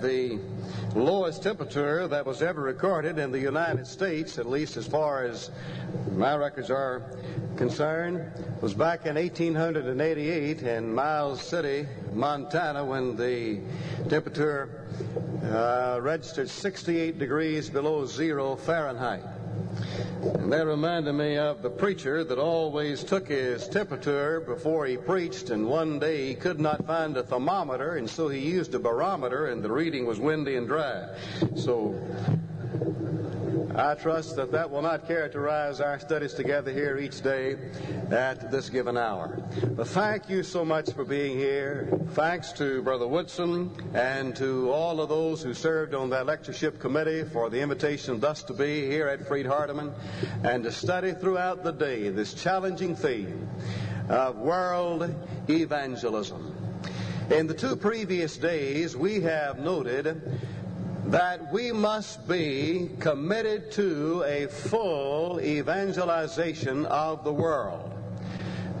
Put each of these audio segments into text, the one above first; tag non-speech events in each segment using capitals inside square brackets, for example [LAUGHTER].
The lowest temperature that was ever recorded in the United States, at least as far as my records are concerned, was back in 1888 in Miles City, Montana, when the temperature uh, registered 68 degrees below zero Fahrenheit. And that reminded me of the preacher that always took his temperature before he preached, and one day he could not find a thermometer, and so he used a barometer, and the reading was windy and dry. So I trust that that will not characterize our studies together here each day at this given hour. But thank you so much for being here. Thanks to Brother Woodson and to all of those who served on that lectureship committee for the invitation thus to be here at Freed Hardeman and to study throughout the day this challenging theme of world evangelism. In the two previous days, we have noted that we must be committed to a full evangelization of the world.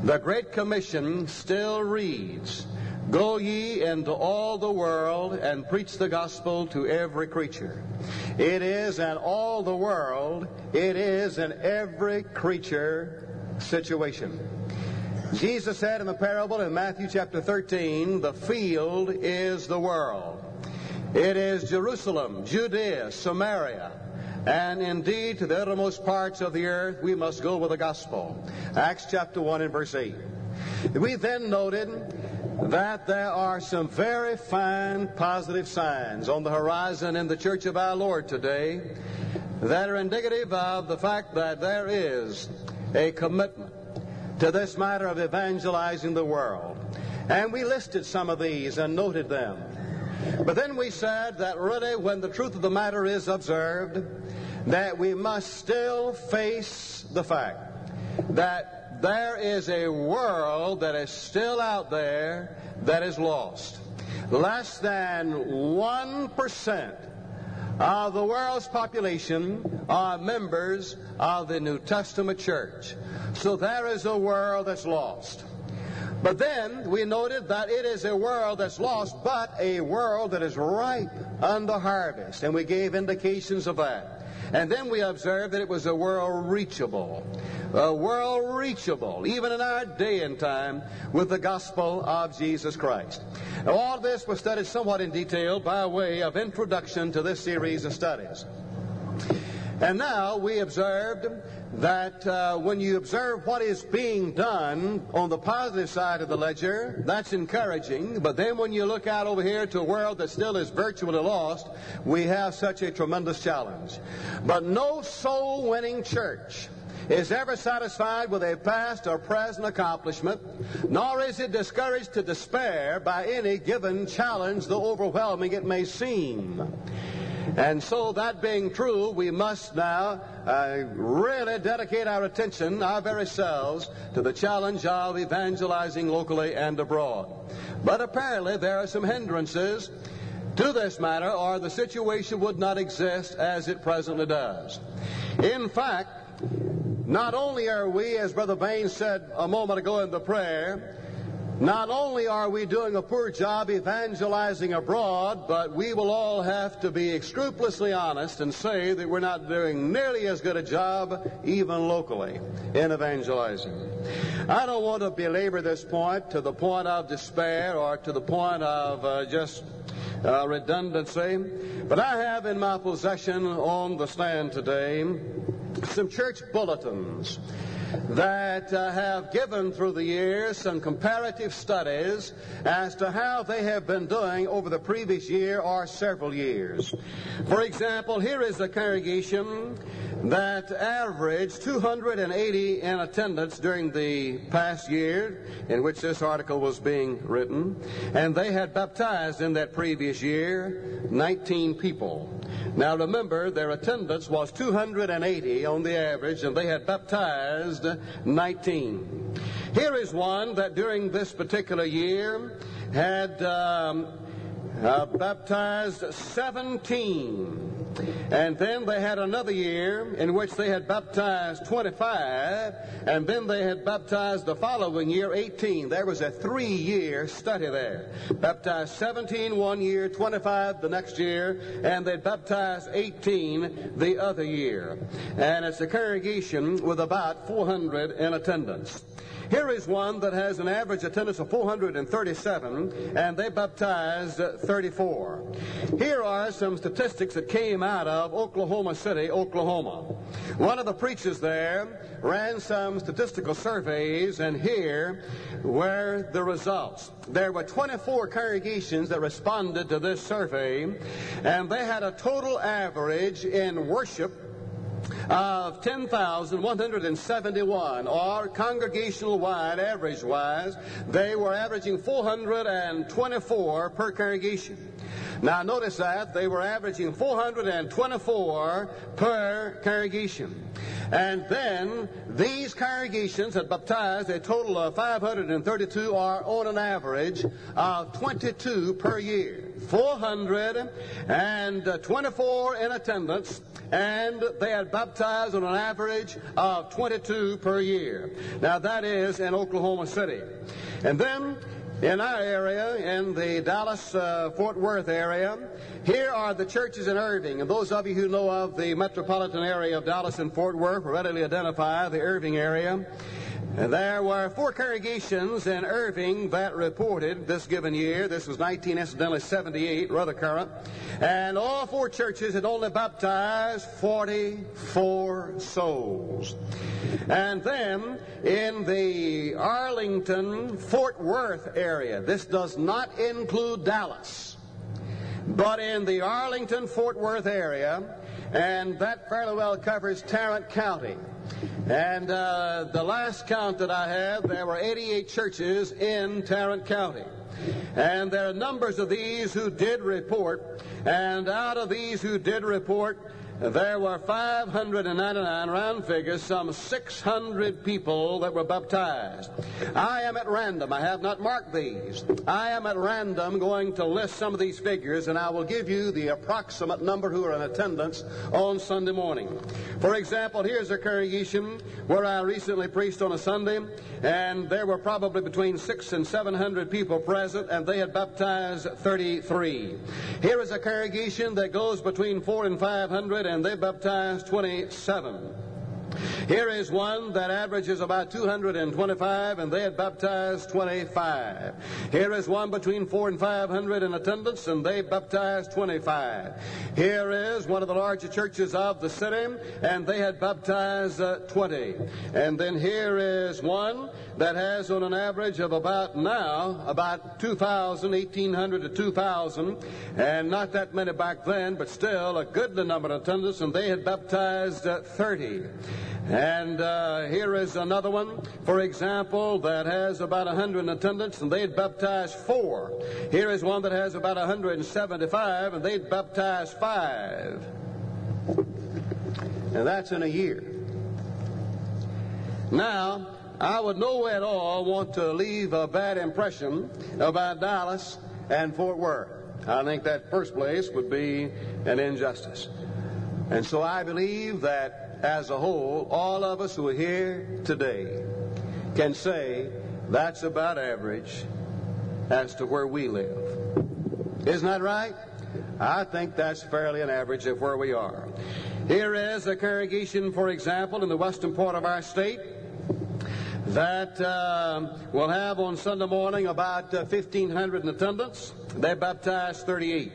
The Great Commission still reads, Go ye into all the world and preach the gospel to every creature. It is in all the world, it is in every creature situation. Jesus said in the parable in Matthew chapter 13, the field is the world. It is Jerusalem, Judea, Samaria, and indeed to the uttermost parts of the earth we must go with the gospel. Acts chapter 1 and verse 8. We then noted that there are some very fine positive signs on the horizon in the church of our Lord today that are indicative of the fact that there is a commitment to this matter of evangelizing the world. And we listed some of these and noted them. But then we said that really, when the truth of the matter is observed, that we must still face the fact that there is a world that is still out there that is lost. Less than 1% of the world's population are members of the New Testament church. So there is a world that's lost. But then we noted that it is a world that's lost, but a world that is ripe unto harvest. And we gave indications of that. And then we observed that it was a world reachable. A world reachable, even in our day and time, with the gospel of Jesus Christ. Now, all this was studied somewhat in detail by way of introduction to this series of studies. And now we observed that uh, when you observe what is being done on the positive side of the ledger, that's encouraging. But then when you look out over here to a world that still is virtually lost, we have such a tremendous challenge. But no soul winning church is ever satisfied with a past or present accomplishment, nor is it discouraged to despair by any given challenge, though overwhelming it may seem. And so, that being true, we must now uh, really dedicate our attention, our very selves, to the challenge of evangelizing locally and abroad. But apparently, there are some hindrances to this matter, or the situation would not exist as it presently does. In fact, not only are we, as Brother Bain said a moment ago in the prayer, not only are we doing a poor job evangelizing abroad, but we will all have to be scrupulously honest and say that we're not doing nearly as good a job, even locally, in evangelizing. I don't want to belabor this point to the point of despair or to the point of uh, just uh, redundancy, but I have in my possession on the stand today some church bulletins that uh, have given through the years some comparative studies as to how they have been doing over the previous year or several years. For example, here is a congregation that averaged 280 in attendance during the past year in which this article was being written, and they had baptized in that previous year 19 people. Now remember, their attendance was 280 on the average, and they had baptized 19. Here is one that during this particular year had um, uh, baptized 17 And then they had another year in which they had baptized 25, and then they had baptized the following year 18. There was a three year study there. Baptized 17 one year, 25 the next year, and they baptized 18 the other year. And it's a congregation with about 400 in attendance. Here is one that has an average attendance of 437, and they baptized 34. Here are some statistics that came out of Oklahoma City, Oklahoma. One of the preachers there ran some statistical surveys, and here were the results. There were 24 congregations that responded to this survey, and they had a total average in worship of 10,171, or congregational wide, average wise, they were averaging 424 per congregation. Now notice that they were averaging 424 per congregation. And then these congregations had baptized a total of 532 or on an average of 22 per year. 424 in attendance, and they had baptized on an average of 22 per year. Now that is in Oklahoma City. And then in our area, in the Dallas uh, Fort Worth area, here are the churches in Irving. And those of you who know of the metropolitan area of Dallas and Fort Worth readily identify the Irving area. There were four congregations in Irving that reported this given year. This was 19, incidentally 78, rather current. And all four churches had only baptized 44 souls. And then in the Arlington, Fort Worth area, this does not include Dallas, but in the Arlington, Fort Worth area, and that fairly well covers Tarrant County. And uh, the last count that I have, there were 88 churches in Tarrant County. And there are numbers of these who did report. And out of these who did report, there were 599 round figures, some 600 people that were baptized. I am at random. I have not marked these. I am at random going to list some of these figures, and I will give you the approximate number who are in attendance on Sunday morning. For example, here's a congregation where I recently preached on a Sunday, and there were probably between six and seven hundred people present, and they had baptized 33. Here is a congregation that goes between four and five hundred and they baptized 27. Here is one that averages about 225, and they had baptized 25. Here is one between 4 and 500 in attendance, and they baptized 25. Here is one of the larger churches of the city, and they had baptized uh, 20. And then here is one that has on an average of about now, about 2,000, 1,800 to 2,000, and not that many back then, but still a goodly number of attendance, and they had baptized uh, 30. And uh, here is another one, for example, that has about 100 in attendance, and they'd baptize four. Here is one that has about 175, and they'd baptize five. And that's in a year. Now, I would no way at all want to leave a bad impression about Dallas and Fort Worth. I think that first place would be an injustice. And so I believe that as a whole, all of us who are here today can say that's about average as to where we live. Isn't that right? I think that's fairly an average of where we are. Here is a congregation, for example, in the western part of our state that uh, will have on Sunday morning about uh, 1,500 in attendance. They baptized 38.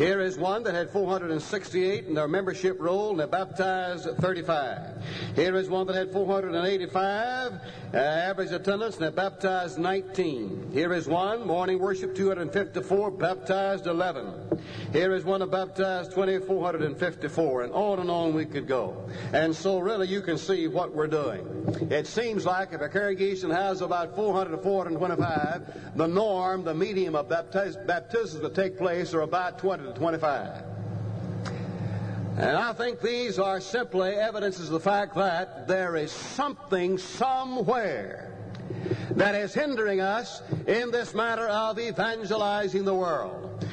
Here is one that had 468 in their membership roll, and they baptized 35. Here is one that had 485 uh, average attendance, and they baptized 19. Here is one, morning worship 254, baptized 11. Here is one that baptized 2,454, and on and on we could go. And so really you can see what we're doing. It seems like if a congregation has about 400 to 425, the norm, the medium of baptiz- baptisms that take place are about 20 to 25. And I think these are simply evidences of the fact that there is something somewhere that is hindering us in this matter of evangelizing the world.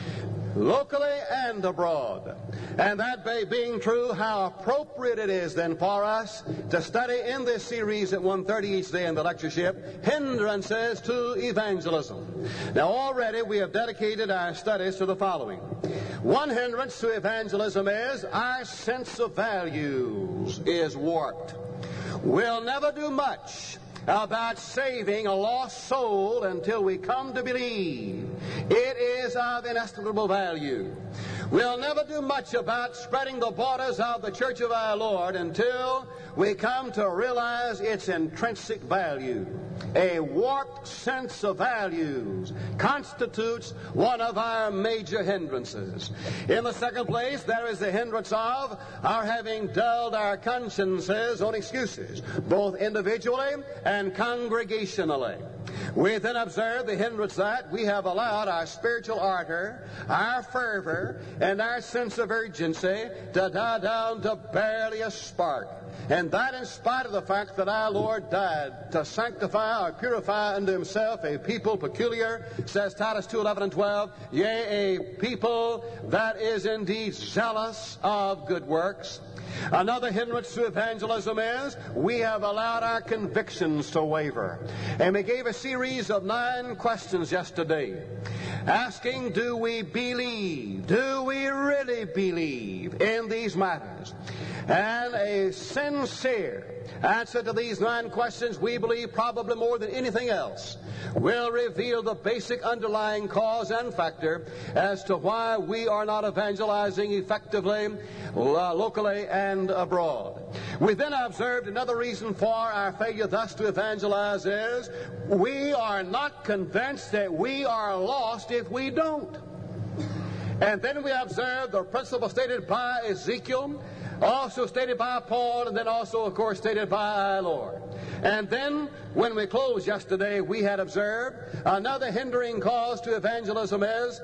Locally and abroad. And that being true, how appropriate it is then for us to study in this series at 1.30 each day in the lectureship, Hindrances to Evangelism. Now already we have dedicated our studies to the following. One hindrance to evangelism is our sense of values is warped. We'll never do much about saving a lost soul until we come to believe it is of inestimable value. We'll never do much about spreading the borders of the Church of our Lord until we come to realize its intrinsic value. A warped sense of values constitutes one of our major hindrances. In the second place, there is the hindrance of our having dulled our consciences on excuses, both individually and congregationally. We then observe the hindrance that we have allowed our spiritual ardor, our fervor, and our sense of urgency to die down to barely a spark. And that in spite of the fact that our Lord died to sanctify or purify unto himself a people peculiar, says Titus 2, 11 and 12, yea, a people that is indeed zealous of good works. Another hindrance to evangelism is we have allowed our convictions to waver. And we gave a series of nine questions yesterday asking, do we believe? Do we really believe in these matters? And a sincere answer to these nine questions, we believe probably more than anything else, will reveal the basic underlying cause and factor as to why we are not evangelizing effectively locally and abroad. We then observed another reason for our failure thus to evangelize is we are not convinced that we are lost if we don't. And then we observed the principle stated by Ezekiel also stated by Paul, and then also, of course, stated by our Lord. And then, when we closed yesterday, we had observed another hindering cause to evangelism is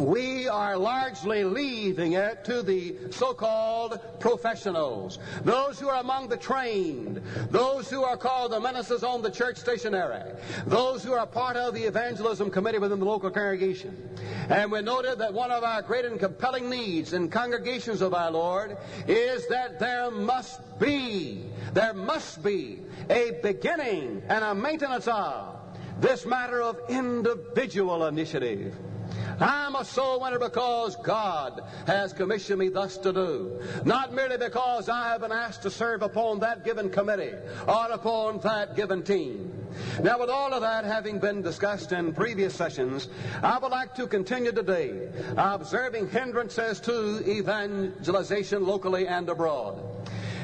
we are largely leaving it to the so-called professionals, those who are among the trained, those who are called the ministers on the church stationery, those who are part of the evangelism committee within the local congregation. And we noted that one of our great and compelling needs in congregations of our Lord is that there must be, there must be a beginning and a maintenance of this matter of individual initiative. I'm a soul winner because God has commissioned me thus to do. Not merely because I have been asked to serve upon that given committee or upon that given team. Now, with all of that having been discussed in previous sessions, I would like to continue today observing hindrances to evangelization locally and abroad.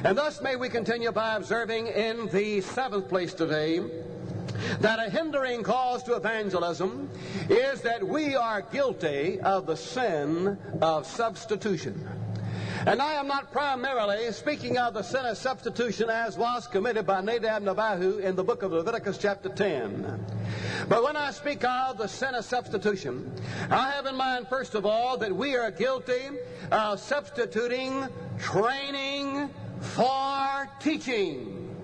And thus may we continue by observing in the seventh place today that a hindering cause to evangelism is that we are guilty of the sin of substitution. And I am not primarily speaking of the sin of substitution as was committed by Nadab and Abihu in the book of Leviticus chapter 10. But when I speak of the sin of substitution, I have in mind, first of all, that we are guilty of substituting training for teaching.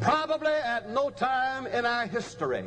Probably at no time in our history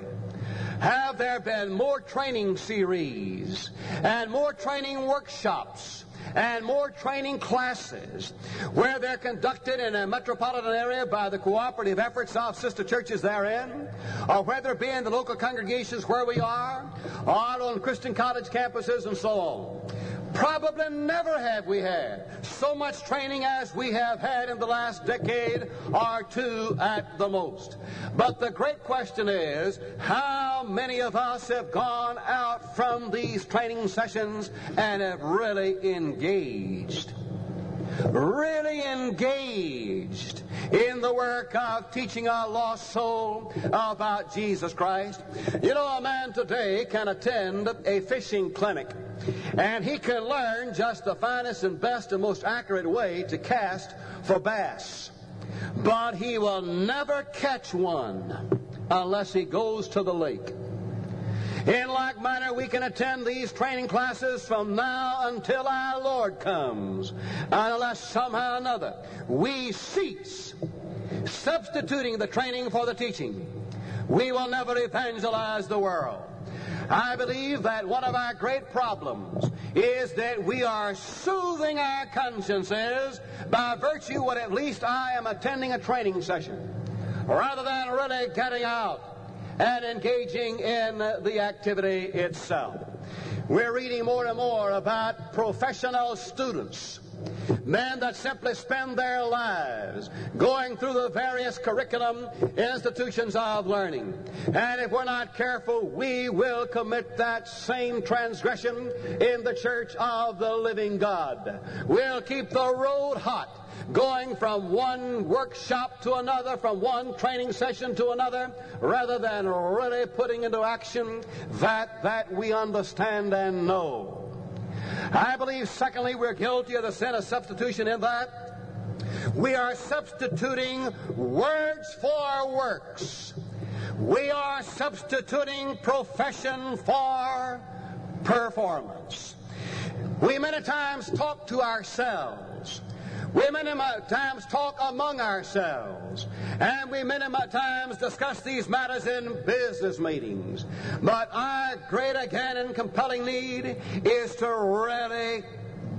have there been more training series and more training workshops and more training classes where they're conducted in a metropolitan area by the cooperative efforts of sister churches therein, or whether it be in the local congregations where we are, or on Christian college campuses and so on. Probably never have we had so much training as we have had in the last decade or two at the most. But the great question is how many of us have gone out from these training sessions and have really engaged? Really engaged in the work of teaching a lost soul about Jesus Christ. You know, a man today can attend a fishing clinic and he can learn just the finest and best and most accurate way to cast for bass. But he will never catch one unless he goes to the lake. In like manner, we can attend these training classes from now until our Lord comes, unless somehow or another we cease substituting the training for the teaching. We will never evangelize the world. I believe that one of our great problems is that we are soothing our consciences by virtue that at least I am attending a training session rather than really getting out and engaging in the activity itself. We're reading more and more about professional students Men that simply spend their lives going through the various curriculum institutions of learning. And if we're not careful, we will commit that same transgression in the church of the living God. We'll keep the road hot going from one workshop to another, from one training session to another, rather than really putting into action that that we understand and know. I believe, secondly, we're guilty of the sin of substitution in that we are substituting words for works. We are substituting profession for performance. We many times talk to ourselves we many times talk among ourselves, and we many times discuss these matters in business meetings. But our great again and compelling need is to really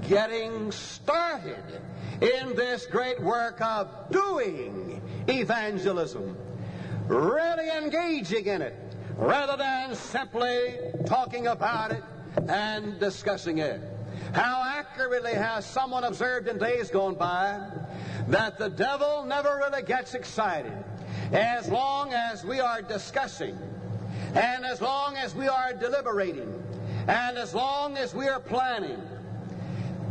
getting started in this great work of doing evangelism, really engaging in it, rather than simply talking about it and discussing it. How accurately has someone observed in days gone by that the devil never really gets excited as long as we are discussing and as long as we are deliberating and as long as we are planning.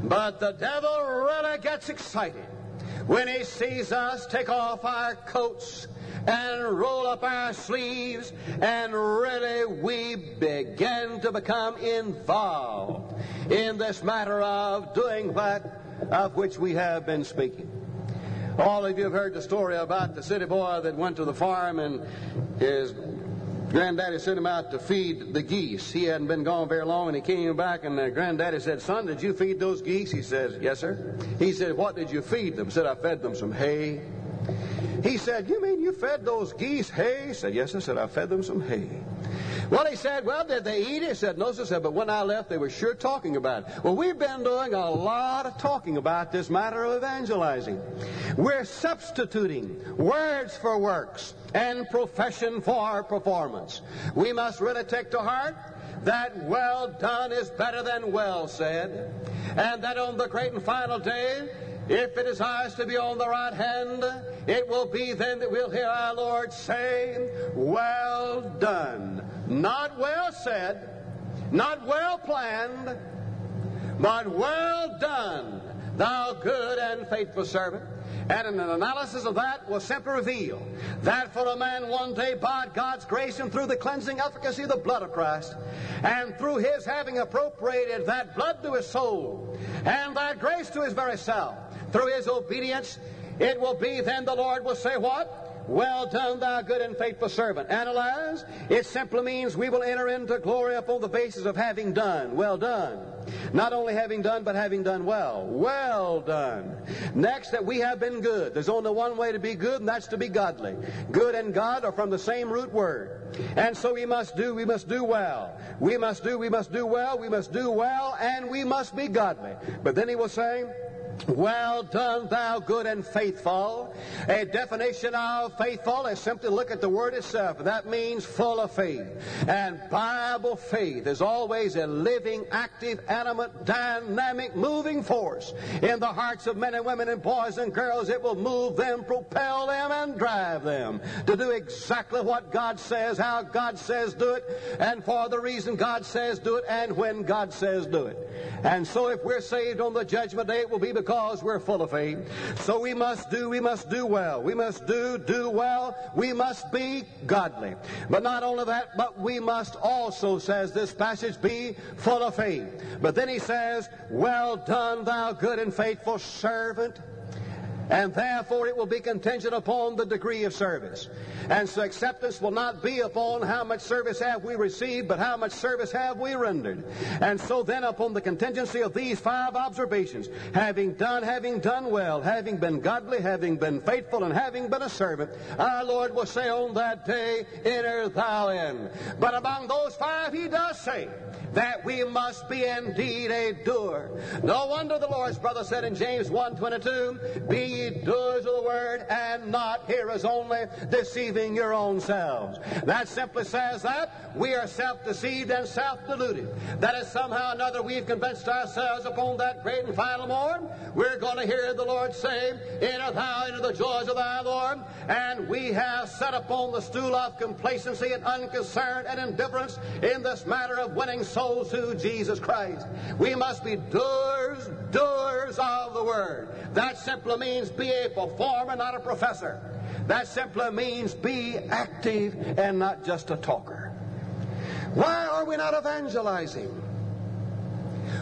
But the devil really gets excited when he sees us take off our coats and roll up our sleeves, and really we begin to become involved in this matter of doing that of which we have been speaking. All of you have heard the story about the city boy that went to the farm and his granddaddy sent him out to feed the geese. He hadn't been gone very long and he came back and granddaddy said, Son, did you feed those geese? He says, Yes, sir. He said, What did you feed them? He said, I fed them some hay. He said, You mean you fed those geese hay? He said, Yes, I said, I fed them some hay. Well, he said, Well, did they eat it? He said, No, sir. Said, but when I left, they were sure talking about it. Well, we've been doing a lot of talking about this matter of evangelizing. We're substituting words for works and profession for performance. We must really take to heart that well done is better than well said, and that on the great and final day, if it is ours to be on the right hand, it will be then that we'll hear our Lord say, Well done. Not well said, not well planned, but well done, thou good and faithful servant. And an analysis of that will simply reveal that for a man one day, by God's grace and through the cleansing efficacy of the blood of Christ, and through his having appropriated that blood to his soul, and that grace to his very self, through his obedience, it will be then the Lord will say, What? Well done, thou good and faithful servant. Analyze. It simply means we will enter into glory upon the basis of having done. Well done. Not only having done, but having done well. Well done. Next, that we have been good. There's only one way to be good, and that's to be godly. Good and God are from the same root word. And so we must do, we must do well. We must do, we must do well, we must do well, and we must be godly. But then he will say, well done, thou good and faithful. A definition of faithful is simply look at the word itself. That means full of faith. And Bible faith is always a living, active, animate, dynamic, moving force in the hearts of men and women and boys and girls. It will move them, propel them, and drive them to do exactly what God says, how God says do it, and for the reason God says do it, and when God says do it. And so if we're saved on the judgment day, it will be because we're full of faith. So we must do, we must do well. We must do, do well. We must be godly. But not only that, but we must also, says this passage, be full of faith. But then he says, Well done, thou good and faithful servant. And therefore it will be contingent upon the degree of service. And so acceptance will not be upon how much service have we received, but how much service have we rendered. And so then upon the contingency of these five observations, having done, having done well, having been godly, having been faithful, and having been a servant, our Lord will say on that day, enter thou in. But among those five he does say, that we must be indeed a doer. No wonder the Lord's brother said in James 1.22, Be doers of the word and not hearers only, deceiving your own selves. That simply says that we are self-deceived and self-deluded. That is somehow or another we've convinced ourselves upon that great and final morn. We're going to hear the Lord say, Enter thou into the joys of thy Lord. And we have sat upon the stool of complacency and unconcern and indifference in this matter of winning souls to Jesus Christ. We must be doers, doers of the Word. That simply means be a performer, not a professor. That simply means be active and not just a talker. Why are we not evangelizing?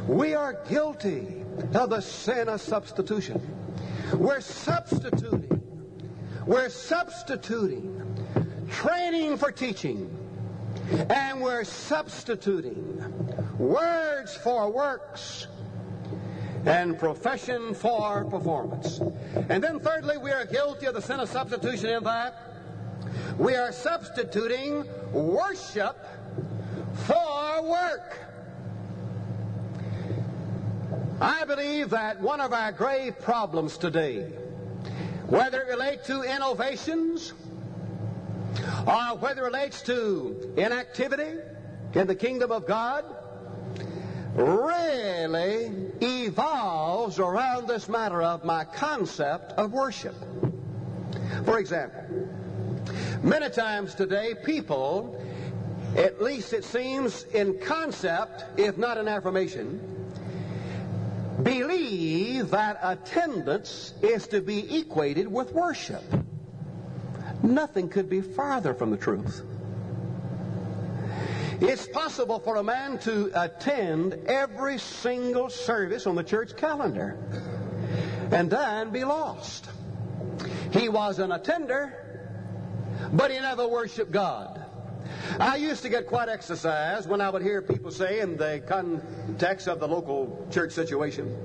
We are guilty of the sin of substitution. We're substituting. We're substituting training for teaching and we're substituting words for works and profession for performance. And then thirdly, we are guilty of the sin of substitution in that we are substituting worship for work. I believe that one of our grave problems today, whether it relates to innovations or whether it relates to inactivity in the kingdom of God, really evolves around this matter of my concept of worship. For example, many times today people, at least it seems in concept, if not in affirmation, believe that attendance is to be equated with worship. Nothing could be farther from the truth. It's possible for a man to attend every single service on the church calendar and then be lost. He was an attender, but he never worshiped God. I used to get quite exercised when I would hear people say in the context of the local church situation,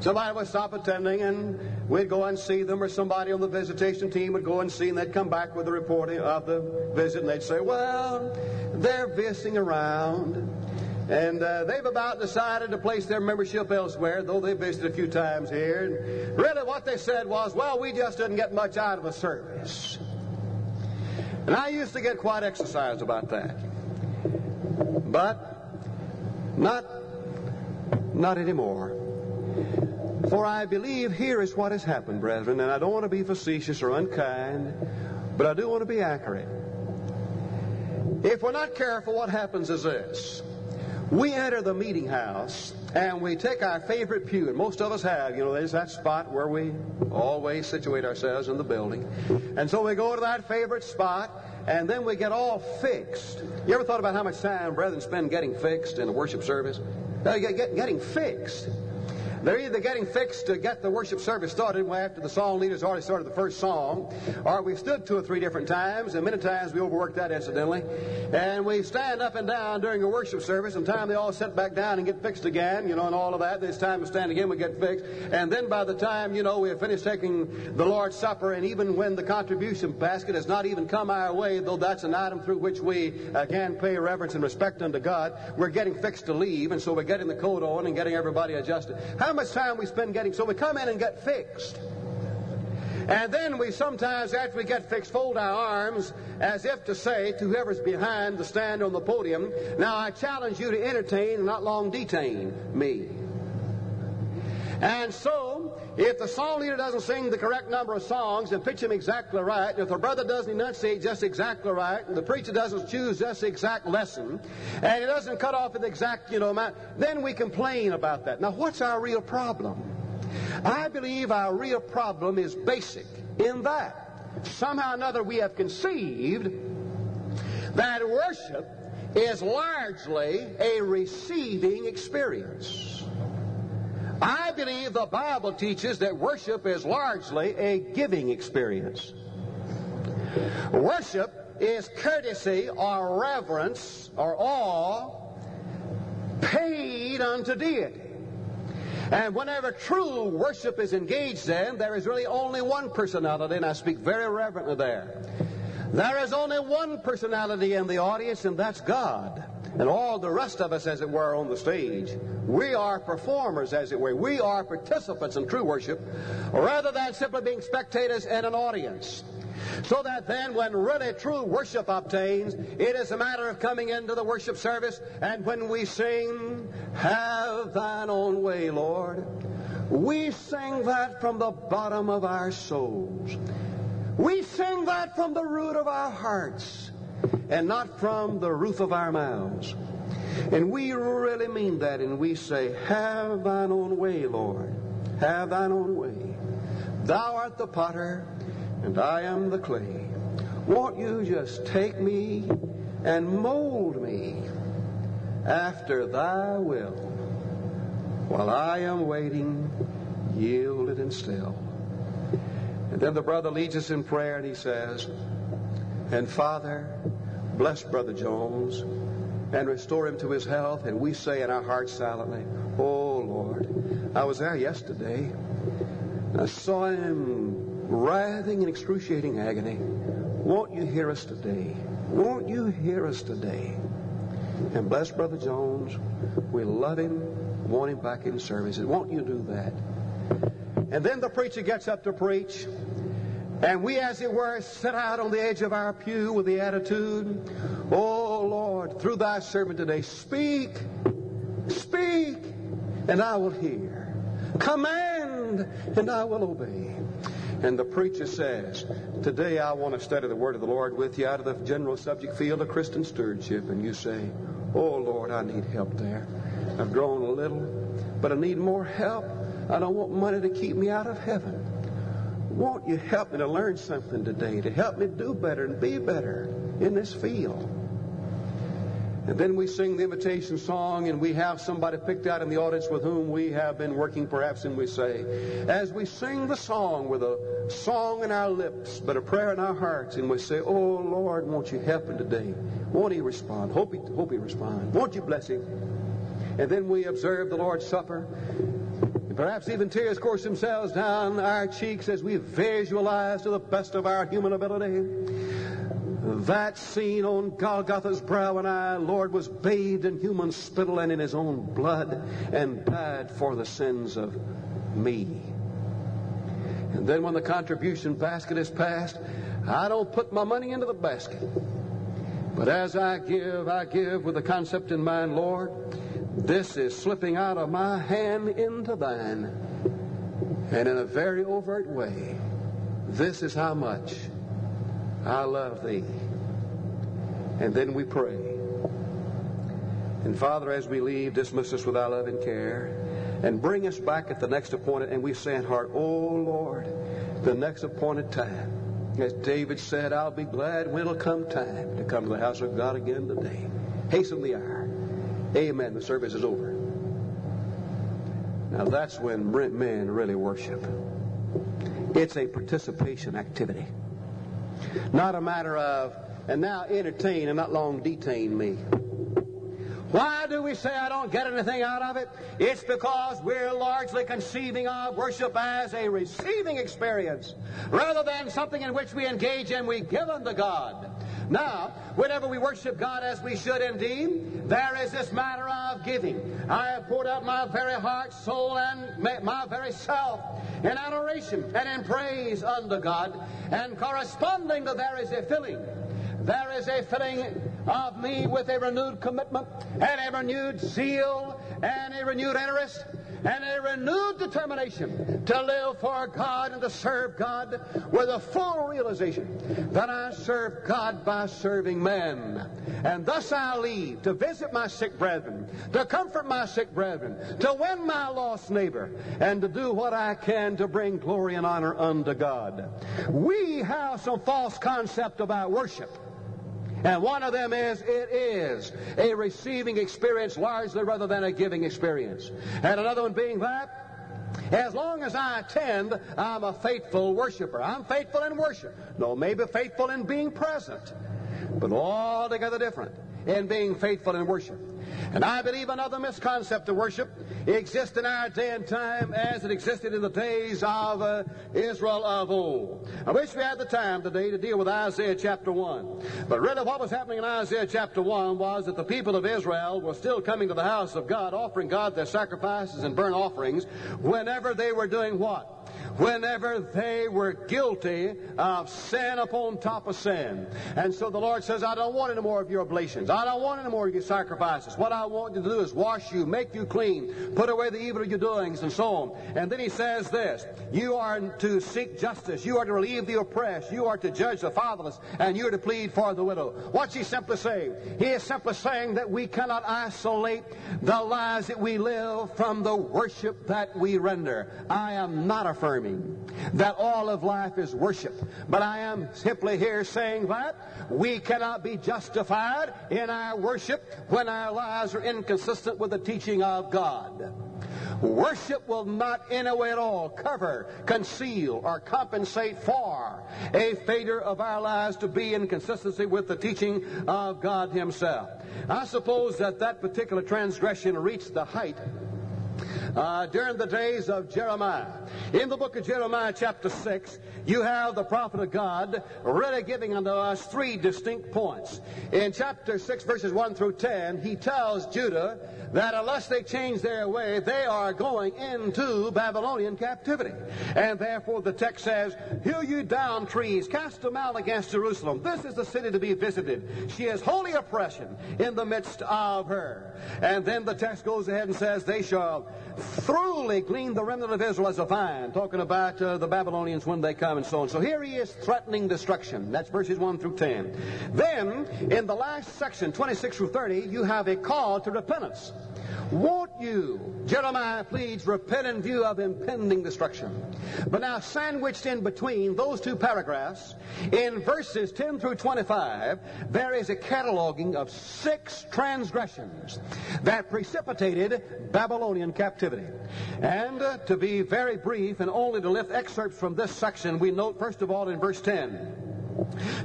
Somebody would stop attending and we'd go and see them, or somebody on the visitation team would go and see, and they'd come back with a report of the visit, and they'd say, Well, they're visiting around, and uh, they've about decided to place their membership elsewhere, though they visited a few times here. And really, what they said was, Well, we just didn't get much out of a service. And I used to get quite exercised about that. But not, not anymore. For I believe here is what has happened, brethren, and I don't want to be facetious or unkind, but I do want to be accurate. If we're not careful, what happens is this. We enter the meeting house and we take our favorite pew, and most of us have. You know, there's that spot where we always situate ourselves in the building. And so we go to that favorite spot, and then we get all fixed. You ever thought about how much time brethren spend getting fixed in a worship service? Uh, get, get, getting fixed. They're either getting fixed to get the worship service started after the song leaders already started the first song, or we've stood two or three different times, and many times we overworked that incidentally, and we stand up and down during a worship service, and time they all sit back down and get fixed again, you know, and all of that. It's time to stand again, we get fixed, and then by the time, you know, we have finished taking the Lord's Supper, and even when the contribution basket has not even come our way, though that's an item through which we uh, can pay reverence and respect unto God, we're getting fixed to leave, and so we're getting the coat on and getting everybody adjusted. How much time we spend getting, so we come in and get fixed. And then we sometimes, after we get fixed, fold our arms as if to say to whoever's behind the stand on the podium, Now I challenge you to entertain and not long detain me. And so, if the song leader doesn't sing the correct number of songs and pitch them exactly right, if the brother doesn't enunciate just exactly right, and the preacher doesn't choose just the exact lesson, and he doesn't cut off at the exact, you know, amount, then we complain about that. Now, what's our real problem? I believe our real problem is basic in that somehow or another we have conceived that worship is largely a receiving experience. I believe the Bible teaches that worship is largely a giving experience. Worship is courtesy or reverence or awe paid unto deity. And whenever true worship is engaged in, there is really only one personality, and I speak very reverently there. There is only one personality in the audience, and that's God. And all the rest of us, as it were, on the stage. We are performers, as it were. We are participants in true worship, rather than simply being spectators in an audience. So that then, when really true worship obtains, it is a matter of coming into the worship service, and when we sing, Have thine own way, Lord, we sing that from the bottom of our souls. We sing that from the root of our hearts, and not from the roof of our mouths. And we really mean that, and we say, Have thine own way, Lord. Have thine own way. Thou art the potter, and I am the clay. Won't you just take me and mold me after thy will while I am waiting, yielded and still? And then the brother leads us in prayer and he says, And Father, bless Brother Jones and restore him to his health. And we say in our hearts silently, Oh Lord, I was there yesterday. I saw him writhing in excruciating agony. Won't you hear us today? Won't you hear us today? And bless Brother Jones. We love him, want him back in service. Won't you do that? And then the preacher gets up to preach. And we, as it were, sit out on the edge of our pew with the attitude, Oh Lord, through thy servant today, speak, speak, and I will hear. Command, and I will obey. And the preacher says, Today I want to study the word of the Lord with you out of the general subject field of Christian stewardship. And you say, Oh Lord, I need help there. I've grown a little, but I need more help. I don't want money to keep me out of heaven. Won't you help me to learn something today, to help me do better and be better in this field? And then we sing the invitation song, and we have somebody picked out in the audience with whom we have been working, perhaps, and we say, as we sing the song with a song in our lips, but a prayer in our hearts, and we say, Oh Lord, won't you help him today? Won't he respond? Hope he, hope he respond. Won't you bless him? And then we observe the Lord's Supper. Perhaps even tears course themselves down our cheeks as we visualize to the best of our human ability that scene on Golgotha's brow and I, Lord, was bathed in human spittle and in his own blood and died for the sins of me. And then when the contribution basket is passed, I don't put my money into the basket. But as I give, I give with the concept in mind, Lord, this is slipping out of my hand into thine. And in a very overt way, this is how much I love thee. And then we pray. And Father, as we leave, dismiss us with thy love and care and bring us back at the next appointed, and we say in heart, Oh Lord, the next appointed time. As David said, I'll be glad when it'll come time to come to the house of God again today. Hasten the hour. Amen. The service is over. Now that's when Brent men really worship. It's a participation activity. Not a matter of, and now entertain and not long detain me. Why do we say I don't get anything out of it? It's because we're largely conceiving of worship as a receiving experience rather than something in which we engage and we give unto God. Now, whenever we worship God as we should indeed, there is this matter of giving. I have poured out my very heart, soul, and my very self in adoration and in praise unto God, and corresponding to there is a filling. There is a filling of me with a renewed commitment and a renewed zeal and a renewed interest and a renewed determination to live for God and to serve God with a full realization that I serve God by serving men. And thus I leave to visit my sick brethren, to comfort my sick brethren, to win my lost neighbor, and to do what I can to bring glory and honor unto God. We have some false concept about worship. And one of them is it is a receiving experience largely rather than a giving experience. And another one being that As long as I attend, I'm a faithful worshiper. I'm faithful in worship. No, maybe faithful in being present, but altogether different in being faithful in worship. And I believe another misconcept of worship exists in our day and time as it existed in the days of uh, Israel of old. I wish we had the time today to deal with Isaiah chapter 1. But really what was happening in Isaiah chapter 1 was that the people of Israel were still coming to the house of God, offering God their sacrifices and burnt offerings whenever they were doing what? Whenever they were guilty of sin upon top of sin. And so the Lord says, I don't want any more of your oblations. I don't want any more of your sacrifices. What I want you to do is wash you, make you clean, put away the evil of your doings, and so on. And then he says this, you are to seek justice. You are to relieve the oppressed. You are to judge the fatherless. And you are to plead for the widow. What's he simply saying? He is simply saying that we cannot isolate the lives that we live from the worship that we render. I am not affirming that all of life is worship. But I am simply here saying that we cannot be justified in our worship when our lives are inconsistent with the teaching of God. Worship will not in a way at all cover, conceal, or compensate for a failure of our lives to be in consistency with the teaching of God Himself. I suppose that that particular transgression reached the height uh, during the days of Jeremiah. In the book of Jeremiah, chapter 6, you have the prophet of God really giving unto us three distinct points. In chapter 6, verses 1 through 10, he tells Judah that unless they change their way, they are going into Babylonian captivity. And therefore the text says, Hew you down trees, cast them out against Jerusalem. This is the city to be visited. She has wholly oppression in the midst of her. And then the text goes ahead and says, They shall thoroughly glean the remnant of Israel as a vine, talking about uh, the Babylonians when they come and so on. So here he is threatening destruction. That's verses 1 through 10. Then, in the last section, 26 through 30, you have a call to repentance. Won't you, Jeremiah pleads, repent in view of impending destruction. But now, sandwiched in between those two paragraphs, in verses 10 through 25, there is a cataloging of six transgressions that precipitated Babylonian captivity. And uh, to be very brief and only to lift excerpts from this section, we note first of all in verse 10.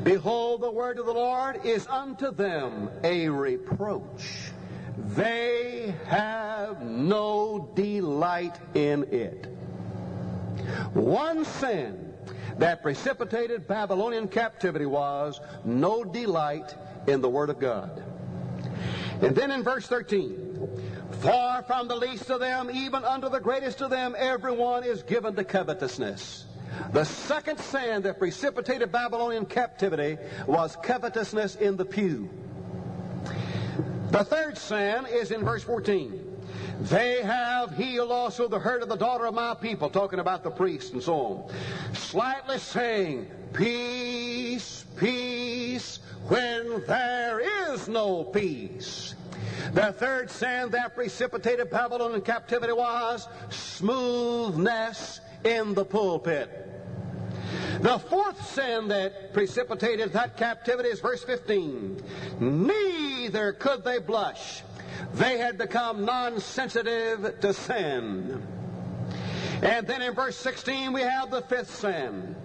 Behold, the word of the Lord is unto them a reproach they have no delight in it. One sin that precipitated Babylonian captivity was no delight in the Word of God. And then in verse 13, far from the least of them, even unto the greatest of them, everyone is given to covetousness. The second sin that precipitated Babylonian captivity was covetousness in the pew. The third sin is in verse 14. They have healed also the hurt of the daughter of my people, talking about the priest and so on. Slightly saying, peace, peace, when there is no peace. The third sin that precipitated Babylonian captivity was smoothness in the pulpit. The fourth sin that precipitated that captivity is verse 15. Neither could they blush. They had become non-sensitive to sin. And then in verse 16 we have the fifth sin.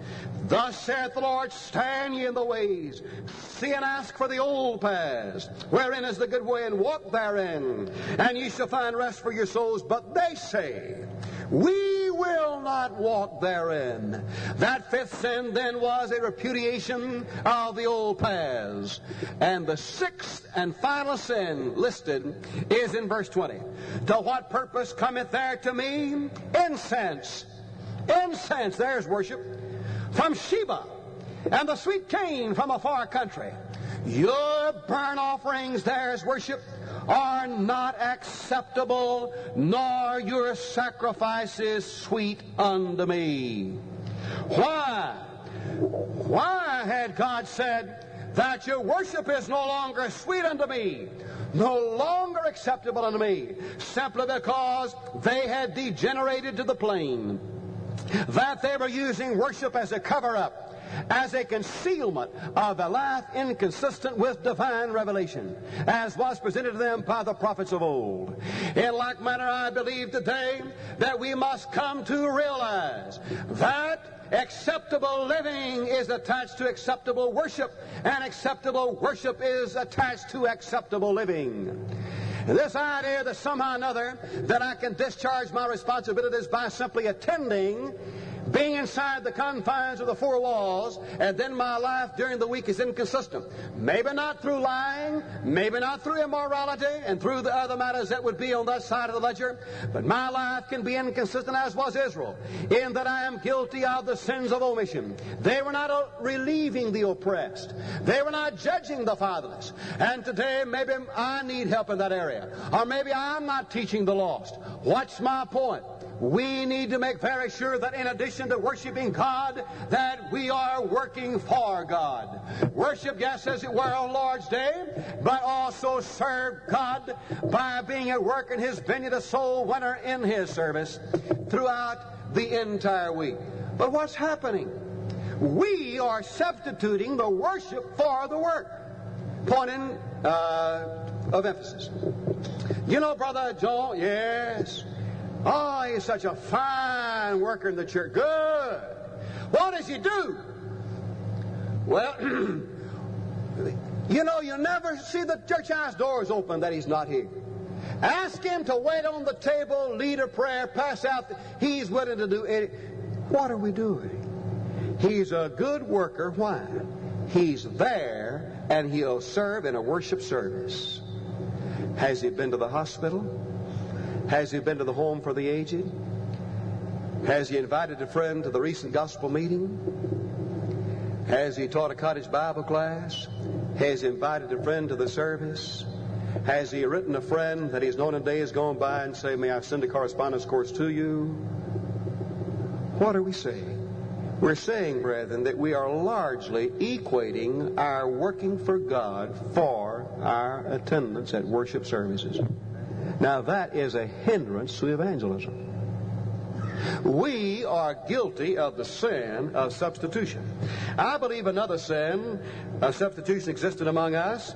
Thus saith the Lord, stand ye in the ways, see and ask for the old paths, wherein is the good way, and walk therein, and ye shall find rest for your souls. But they say, we will not walk therein. That fifth sin then was a repudiation of the old paths. And the sixth and final sin listed is in verse 20. To what purpose cometh there to me? Incense. Incense, there's worship. From Sheba, and the sweet cane from a far country. Your burnt offerings, there's worship are not acceptable, nor your sacrifices sweet unto me. Why? Why had God said that your worship is no longer sweet unto me, no longer acceptable unto me, simply because they had degenerated to the plane, that they were using worship as a cover up as a concealment of a life inconsistent with divine revelation, as was presented to them by the prophets of old. In like manner, I believe today that we must come to realize that Acceptable living is attached to acceptable worship, and acceptable worship is attached to acceptable living. This idea that somehow or another that I can discharge my responsibilities by simply attending being inside the confines of the four walls, and then my life during the week is inconsistent. Maybe not through lying, maybe not through immorality, and through the other matters that would be on that side of the ledger, but my life can be inconsistent as was Israel, in that I am guilty of the sins of omission. They were not uh, relieving the oppressed, they were not judging the fatherless. And today, maybe I need help in that area, or maybe I'm not teaching the lost. What's my point? We need to make very sure that in addition to worshiping God, that we are working for God. Worship, yes, as it were on Lord's Day, but also serve God by being at work in His vineyard, a soul winner in His service throughout the entire week. But what's happening? We are substituting the worship for the work. Point in, uh, of emphasis. You know, Brother Joe, yes, Oh, he's such a fine worker in the church. Good. What does he do? Well, [CLEARS THROAT] you know, you never see the church house doors open that he's not here. Ask him to wait on the table, lead a prayer, pass out. He's willing to do it. What are we doing? He's a good worker. Why? He's there and he'll serve in a worship service. Has he been to the hospital? Has he been to the home for the aged? Has he invited a friend to the recent gospel meeting? Has he taught a cottage Bible class? Has he invited a friend to the service? Has he written a friend that he's known in days gone by and say, May I send a correspondence course to you? What are we saying? We're saying, brethren, that we are largely equating our working for God for our attendance at worship services. Now, that is a hindrance to evangelism. We are guilty of the sin of substitution. I believe another sin of substitution existed among us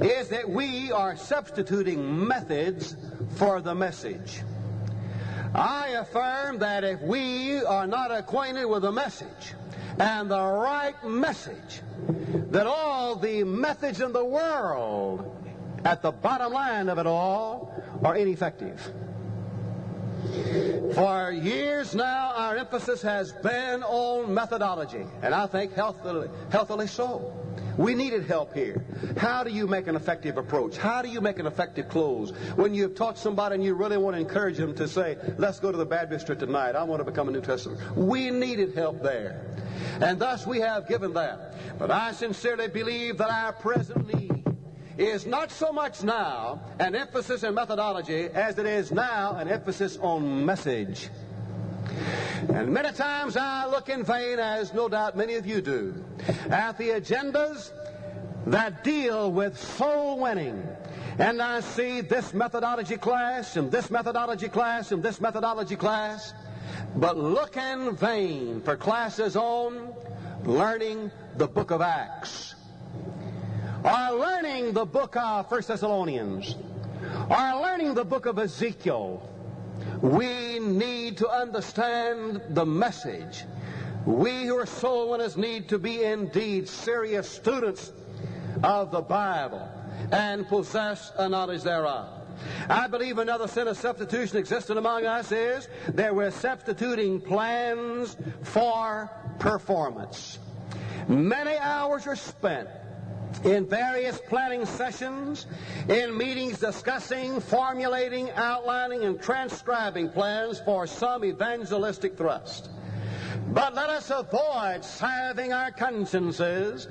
is that we are substituting methods for the message. I affirm that if we are not acquainted with the message and the right message, that all the methods in the world at the bottom line of it all are ineffective. For years now, our emphasis has been on methodology, and I think healthily, healthily so. We needed help here. How do you make an effective approach? How do you make an effective close? When you've taught somebody and you really want to encourage them to say, let's go to the baptistry tonight. I want to become a New Testament. We needed help there. And thus we have given that. But I sincerely believe that our present need is not so much now an emphasis in methodology as it is now an emphasis on message. And many times I look in vain, as no doubt many of you do, at the agendas that deal with soul winning. And I see this methodology class and this methodology class and this methodology class, but look in vain for classes on learning the book of Acts are learning the book of First Thessalonians, are learning the book of Ezekiel, we need to understand the message. We who are soul winners need to be indeed serious students of the Bible and possess a knowledge thereof. I believe another sin of substitution existing among us is that we're substituting plans for performance. Many hours are spent in various planning sessions, in meetings discussing, formulating, outlining, and transcribing plans for some evangelistic thrust. But let us avoid salving our consciences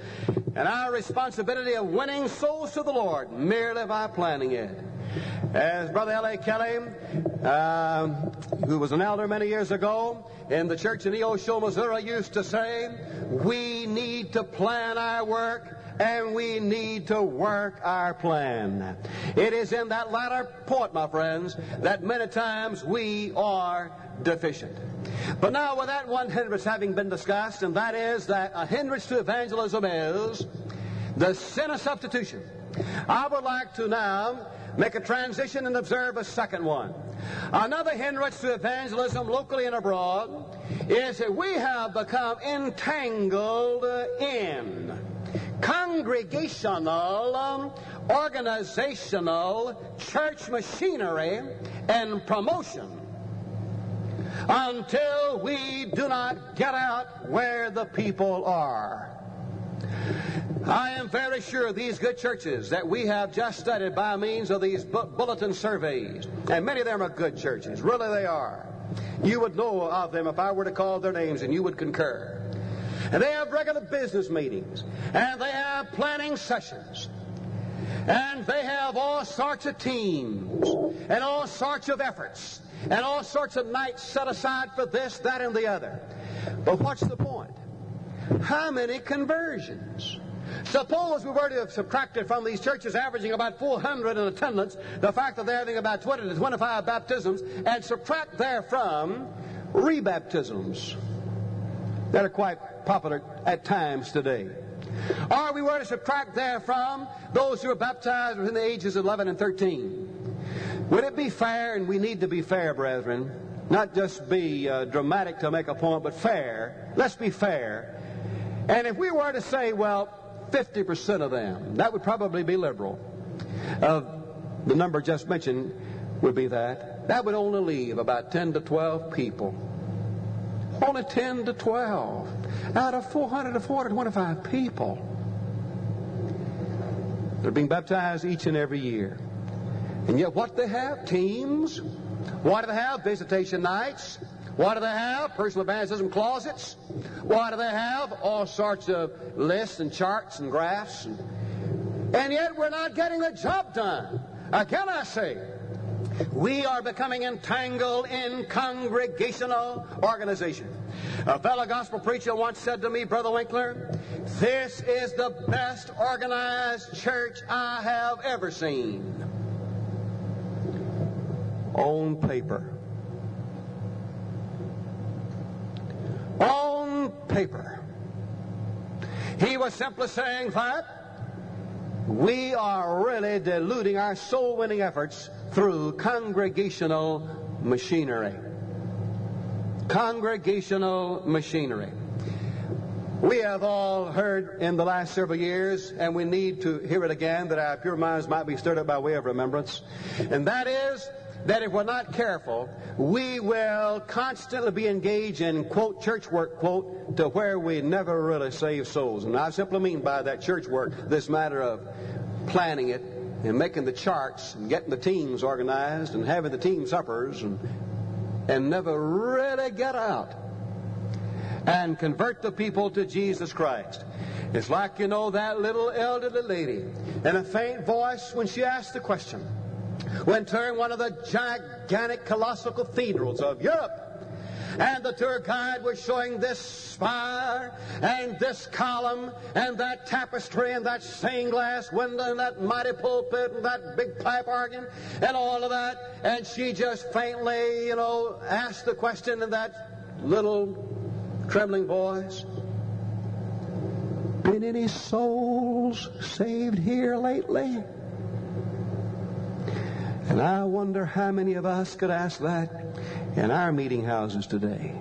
and our responsibility of winning souls to the Lord merely by planning it. As Brother L.A. Kelly, uh, who was an elder many years ago in the church in Neosho, Missouri, used to say, we need to plan our work and we need to work our plan. It is in that latter point, my friends, that many times we are deficient. But now, with that one hindrance having been discussed, and that is that a hindrance to evangelism is the sin of substitution. I would like to now make a transition and observe a second one. Another hindrance to evangelism locally and abroad is that we have become entangled in congregational, um, organizational, church machinery and promotion until we do not get out where the people are. I am very sure these good churches that we have just studied by means of these bu- bulletin surveys, and many of them are good churches, really they are. You would know of them if I were to call their names, and you would concur. And they have regular business meetings, and they have planning sessions, and they have all sorts of teams, and all sorts of efforts, and all sorts of nights set aside for this, that, and the other. But what's the point? How many conversions? Suppose we were to have subtracted from these churches averaging about 400 in attendance the fact that they're having about 20 to 25 baptisms and subtract therefrom rebaptisms that are quite popular at times today. Or we were to subtract therefrom those who were baptized within the ages of 11 and 13. Would it be fair, and we need to be fair, brethren, not just be uh, dramatic to make a point, but fair. Let's be fair. And if we were to say, well, 50% of them. That would probably be liberal. Uh, the number just mentioned would be that. That would only leave about 10 to 12 people. Only 10 to 12 out of 400 to 425 people. They're being baptized each and every year. And yet, what do they have? Teams. What do they have? Visitation nights. What do they have? Personal evangelism closets. What do they have? All sorts of lists and charts and graphs. And, and yet we're not getting the job done. Uh, Again, I say, we are becoming entangled in congregational organization. A fellow gospel preacher once said to me, Brother Winkler, this is the best organized church I have ever seen. On paper. on paper. He was simply saying that we are really diluting our soul winning efforts through congregational machinery. Congregational machinery. We have all heard in the last several years, and we need to hear it again that our pure minds might be stirred up by way of remembrance, and that is that if we're not careful, we will constantly be engaged in, quote, church work, quote, to where we never really save souls. And I simply mean by that church work this matter of planning it and making the charts and getting the teams organized and having the team suppers and, and never really get out and convert the people to Jesus Christ. It's like, you know, that little elderly lady in a faint voice when she asked the question went touring one of the gigantic, colossal cathedrals of Europe. And the tour guide was showing this spire and this column and that tapestry and that stained glass window and that mighty pulpit and that big pipe organ and all of that. And she just faintly, you know, asked the question in that little trembling voice. Been any souls saved here lately? And I wonder how many of us could ask that in our meeting houses today.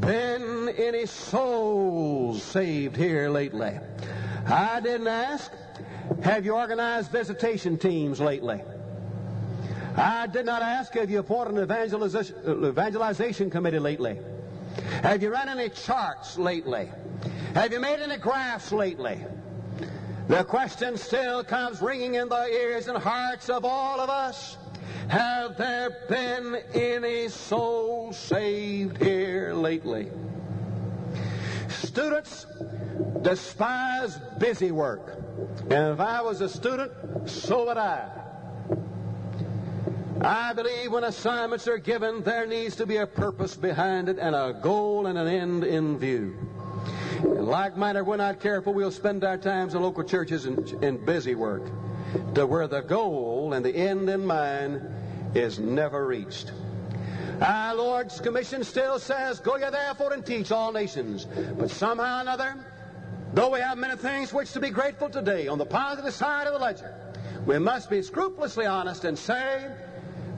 Been any souls saved here lately? I didn't ask. Have you organized visitation teams lately? I did not ask, have you appointed an evangelization, evangelization committee lately? Have you run any charts lately? Have you made any graphs lately? The question still comes ringing in the ears and hearts of all of us. Have there been any souls saved here lately? Students despise busy work. And if I was a student, so would I. I believe when assignments are given, there needs to be a purpose behind it and a goal and an end in view. In like if we're not careful, we'll spend our times in local churches in, in busy work to where the goal and the end in mind is never reached. Our Lord's commission still says, Go ye therefore and teach all nations. But somehow or another, though we have many things which to be grateful today on the positive side of the ledger, we must be scrupulously honest and say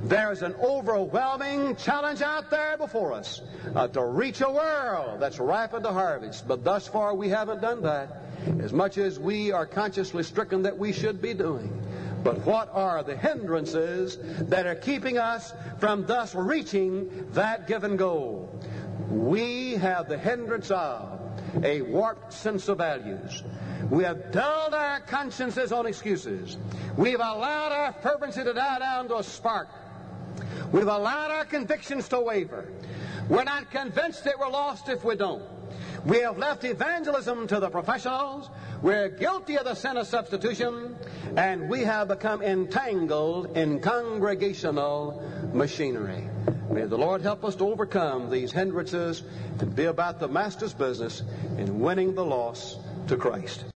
there's an overwhelming challenge out there before us uh, to reach a world that's ripened to harvest. But thus far, we haven't done that as much as we are consciously stricken that we should be doing. But what are the hindrances that are keeping us from thus reaching that given goal? We have the hindrance of a warped sense of values. We have dulled our consciences on excuses. We've allowed our fervency to die down to a spark. We've allowed our convictions to waver. We're not convinced that we're lost if we don't. We have left evangelism to the professionals. We're guilty of the sin of substitution, and we have become entangled in congregational machinery. May the Lord help us to overcome these hindrances and be about the Master's business in winning the lost to Christ.